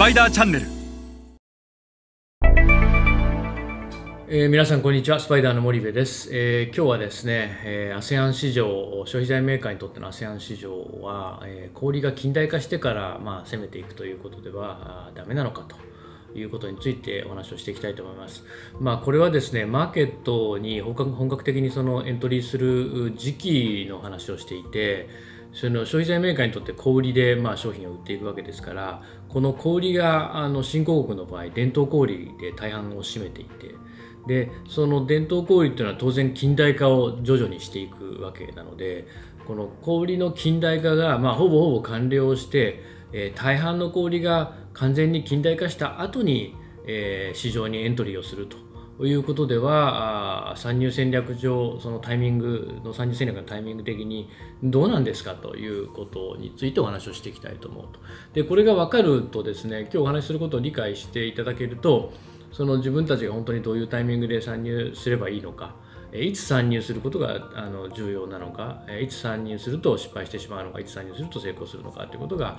パイダーチャンネルえー、皆さんこんにちは。スパイダーの森部です、えー、今日はですね、えー、ASEAN 市場消費財メーカーにとっての ASEAN 市場は、えー、小売が近代化してから、まあ、攻めていくということではダメなのかということについてお話をしていきたいと思います。まあ、これはですね、マーケットに本格本格的にそのエントリーする時期の話をしていて、その消費財メーカーにとって小売りでまあ商品を売っていくわけですからこの小売りがあの新興国の場合伝統小売りで大半を占めていてでその伝統小売っていうのは当然近代化を徐々にしていくわけなのでこの小売りの近代化がまあほぼほぼ完了して、えー、大半の小売りが完全に近代化した後に、えー、市場にエントリーをすると。いうことでは参入戦略上そのタイミングの参入戦略のタイミング的にどうなんですかということについてお話をしていきたいと思うと。でこれが分かるとですね今日お話しすることを理解していただけるとその自分たちが本当にどういうタイミングで参入すればいいのかいつ参入することがあの重要なのかいつ参入すると失敗してしまうのかいつ参入すると成功するのかということが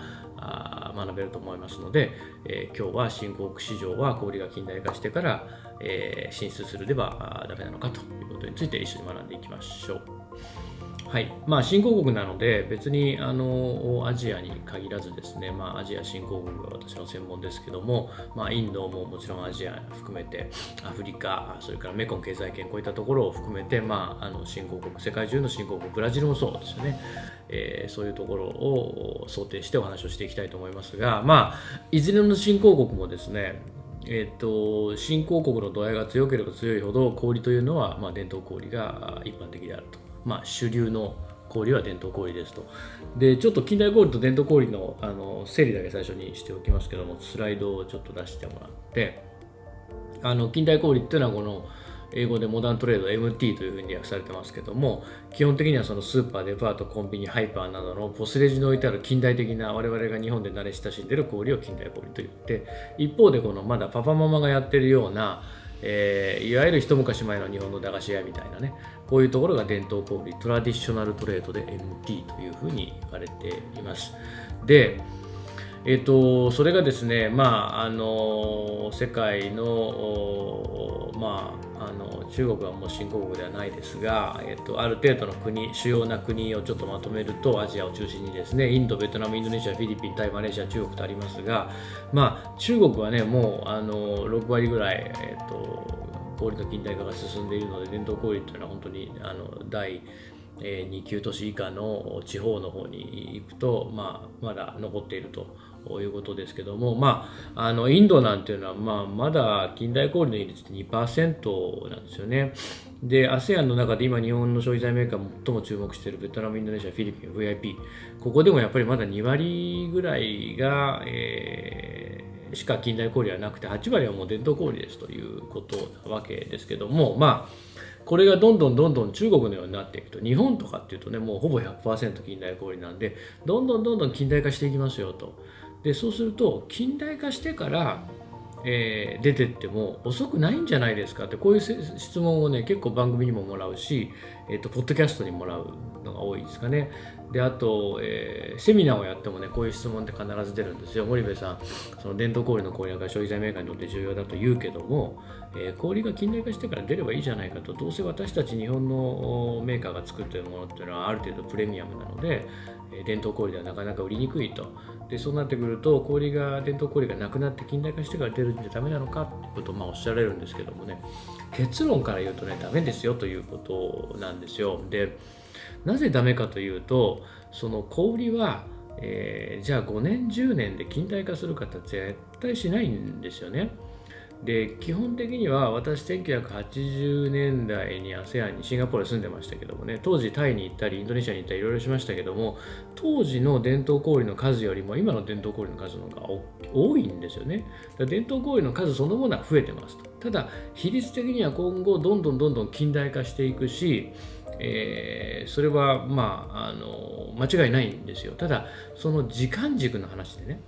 学べると思いますので、え、今日は新興国市場は小売が近代化してから、えー、進出するではダメなのかということについて一緒に学んでいきましょう。はい。まあ、新興国なので別にあのアジアに限らずですね、まあ、アジア新興国が私の専門ですけども、まあ、インドももちろんアジア含めてアフリカそれからメコン経済圏こういったところを含めて、まあ、あの新興国世界中の新興国ブラジルもそうですよね、えー、そういうところを想定してお話をしていきたいと思いますが、まあ、いずれの新興国もですねえーと、新興国の度合いが強ければ強いほど氷というのは、まあ、伝統氷が一般的であると。まあ、主流の氷は伝統氷ですと。で、ちょっと近代氷と伝統氷のあの整理だけ最初にしておきますけども、スライドをちょっと出してもらって、あの近代氷っていうのはこの英語でモダントレード MT というふうに訳されてますけども基本的にはそのスーパーデパートコンビニハイパーなどのポスレジに置いてある近代的な我々が日本で慣れ親しんでる氷を近代氷と言って一方でこのまだパパママがやってるようなえー、いわゆる一昔前の日本の駄菓子屋みたいなねこういうところが伝統小売トラディショナルトレードで MT というふうに言われています。でえーと、それがですね、まあ、あの世界の,、まあ、あの中国はもう新興国ではないですが、えーと、ある程度の国主要な国をちょっとまとめるとアジアを中心にですねインド、ベトナム、インドネシア、フィリピン、タイ、マレーシア、中国とありますが、まあ、中国はねもうあの6割ぐらい、えーと、氷の近代化が進んでいるので伝統氷というのは本当にあの第2級都市以下の地方の方に行くと、まあ、まだ残っていると。いうことですけども、まあ、あのインドなんていうのは、まあ、まだ近代小売の比率って2%なんですよね。で、ASEAN の中で今日本の消費財メーカー最も注目しているベトナム、インドネシア、フィリピン、VIP、ここでもやっぱりまだ2割ぐらいが、えー、しか近代小売はなくて、8割はもう伝統小売ですということなわけですけども、まあ、これがどんどんどんどん中国のようになっていくと日本とかっていうとねもうほぼ100%近代小売なんでどんどんどんどん近代化していきますよと。でそうすると近代化してから、えー、出てっても遅くないんじゃないですかってこういう質問をね結構番組にももらうし、えーと、ポッドキャストにもらうのが多いですかね。であと、えー、セミナーをやってもねこういう質問って必ず出るんですよ。森部さんその伝統小売の攻略が消費財メーカーにとって重要だと言うけども、えー、小売が近代化してから出ればいいじゃないかと。どうせ私たち日本のメーカーが作っているものっていうのはある程度プレミアムなので伝統小売ではなかなか売りにくいと。でそうなってくると氷が伝統氷がなくなって近代化してから出るんじゃダメなのかってことをまあおっしゃられるんですけどもね。結論から言うとねダメですよということなんですよ。でなぜダメかというとその氷は、えー、じゃあ5年10年で近代化する方絶対しないんですよね。で基本的には私1980年代に ASEAN にシンガポールに住んでましたけどもね。当時タイに行ったりインドネシアに行ったりいろいろしましたけども当時の伝統小売の数よりも今の伝統小売の数の方が多いんですよね。伝統小売の数そのものは増えてますただ比率的には今後どんどんどんどん近代化していくしえー、それはまああの間違いないんですよ。ただその時間軸の話でね。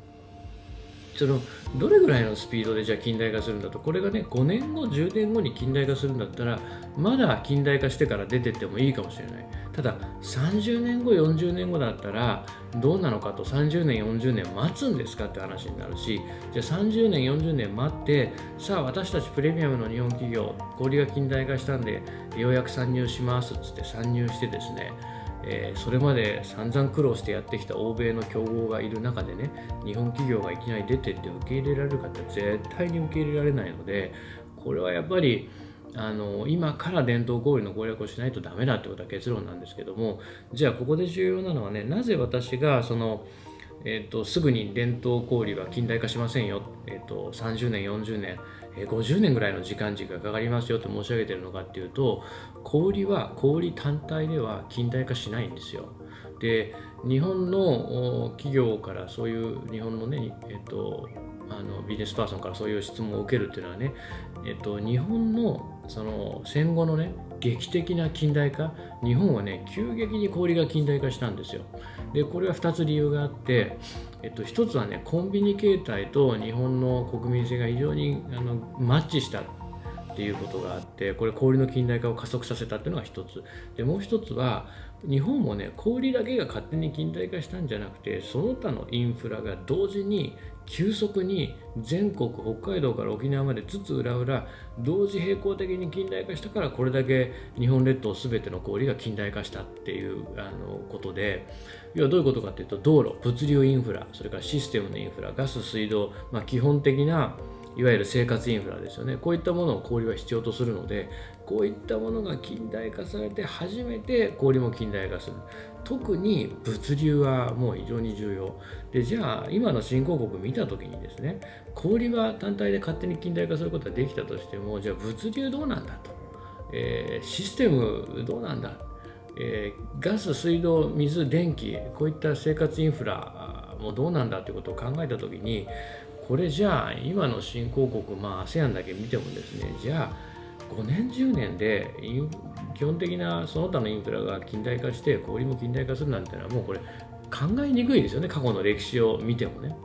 そのどれぐらいのスピードでじゃあ近代化するんだと。これがね5年後10年後に近代化するんだったらまだ近代化してから出てってもいいかもしれない。ただ30年後40年後だったらどうなのかと30年40年待つんですかって話になるしじゃあ30年40年待ってさあ私たちプレミアムの日本企業小売が近代化したんでようやく参入しますっつって参入してですねえー、それまで散々苦労してやってきた欧米の競合がいる中でね日本企業がいきなり出てって受け入れられるかって絶対に受け入れられないのでこれはやっぱりあの今から伝統小売の攻略をしないとダメだってことは結論なんですけどもじゃあここで重要なのはねなぜ私がそのえーと、すぐに伝統小売は近代化しませんよ、えーと、30年40年、50年ぐらいの時間軸がかかりますよと申し上げてるのかっていうと氷は氷単体では近代化しないんですよ。で日本の企業からそういう日本のね、えっと、あのビジネスパーソンからそういう質問を受けるっていうのはね、えっ、と日本のその戦後のね劇的な近代化？日本はね急激に氷が近代化したんですよ。でこれは2つ理由があって、えっと、1つはねコンビニ形態と日本の国民性が非常にあのマッチしたっていうことがあってこれ氷の近代化を加速させたっていうのが1つ。でもう1つは日本もね小売だけが勝手に近代化したんじゃなくてその他のインフラが同時に急速に全国北海道から沖縄までつつ裏裏同時並行的に近代化したからこれだけ日本列島全ての氷が近代化したっていうあのことで要はどういうことかっていうと道路物流インフラそれからシステムのインフラガス水道、まあ、基本的ないわゆる生活インフラですよね。こういったものを氷は必要とするのでこういったものが近代化されて初めて氷も近代化する。特に物流はもう非常に重要。でじゃあ今の新興国見た時にですね氷は単体で勝手に近代化することができたとしてもじゃあ物流どうなんだと、えー、システムどうなんだ、えー、ガス水道水電気こういった生活インフラもどうなんだということを考えた時にこれじゃあ今の新興国まあ ASEAN だけ見てもですねじゃあ5年10年で基本的なその他のインフラが近代化して小売も近代化するなんてのはもうこれ考えにくいですよね過去の歴史を見てもね。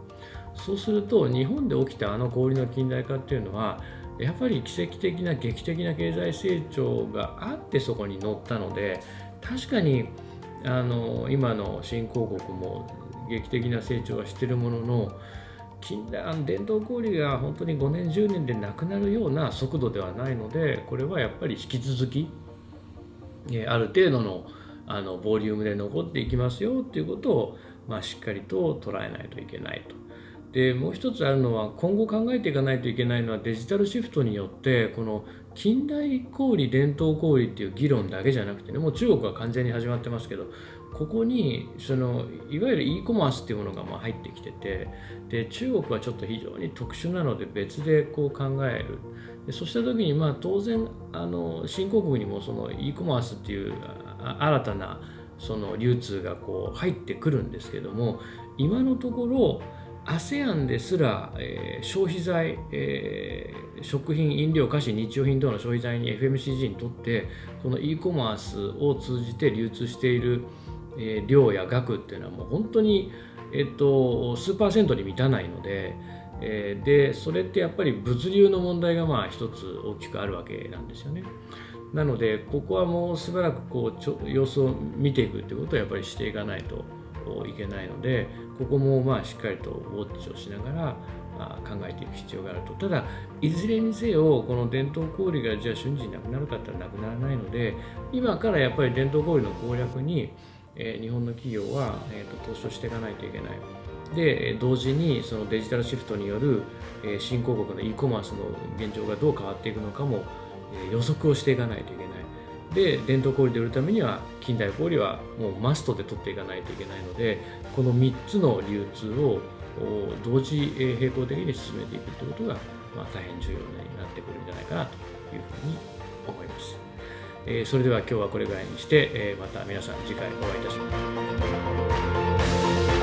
そうすると日本で起きたあの小売の近代化っていうのはやっぱり奇跡的な劇的な経済成長があってそこに乗ったので確かにあの今の新興国も劇的な成長はしてるものの近代伝統小売が本当に5年10年でなくなるような速度ではないのでこれはやっぱり引き続きある程度のあのボリュームで残っていきますよっていうことを、まあ、しっかりと捉えないといけないと。でもう一つあるのは今後考えていかないといけないのはデジタルシフトによってこの近代小売伝統小売っていう議論だけじゃなくてねもう中国は完全に始まってますけどここにそのいわゆる e コマースっていうものがまあ入ってきててで中国はちょっと非常に特殊なので別でこう考える。でそうした時にまあ当然あの新興国にもその e コマースっていう新たなその流通がこう入ってくるんですけども今のところ ASEAN ですら、えー、消費財、えー、食品、飲料、菓子、日用品等の消費財に FMCG にとってこの e コマースを通じて流通しているえー、量や額っていうのはもう本当に、えっと、数パーセントに満たないので、えー、でそれってやっぱり物流の問題がまあ一つ大きくあるわけなんですよね。なのでここはもうしばらくこうちょ様子を見ていくってことをやっぱりしていかないといけないのでここもまあしっかりとウォッチをしながら、考えていく必要があるとただいずれにせよこの伝統小売がじゃあ瞬時になくなるかって言ったらなくならないので今からやっぱり伝統小売の攻略にえ、日本の企業は、えーと、投資をしていかないといけない。で同時にそのデジタルシフトによる、え、新興国の e コマースの現状がどう変わっていくのかも、え、予測をしていかないといけない。で伝統小売で売るためには近代小売はもうマストで取っていかないといけないのでこの3つの流通を同時並行的に進めていくということが、ま、大変重要になってくるんじゃないかなというふうに思います。えそれでは今日はこれぐらいにして、えまた皆さん次回お会いいたします。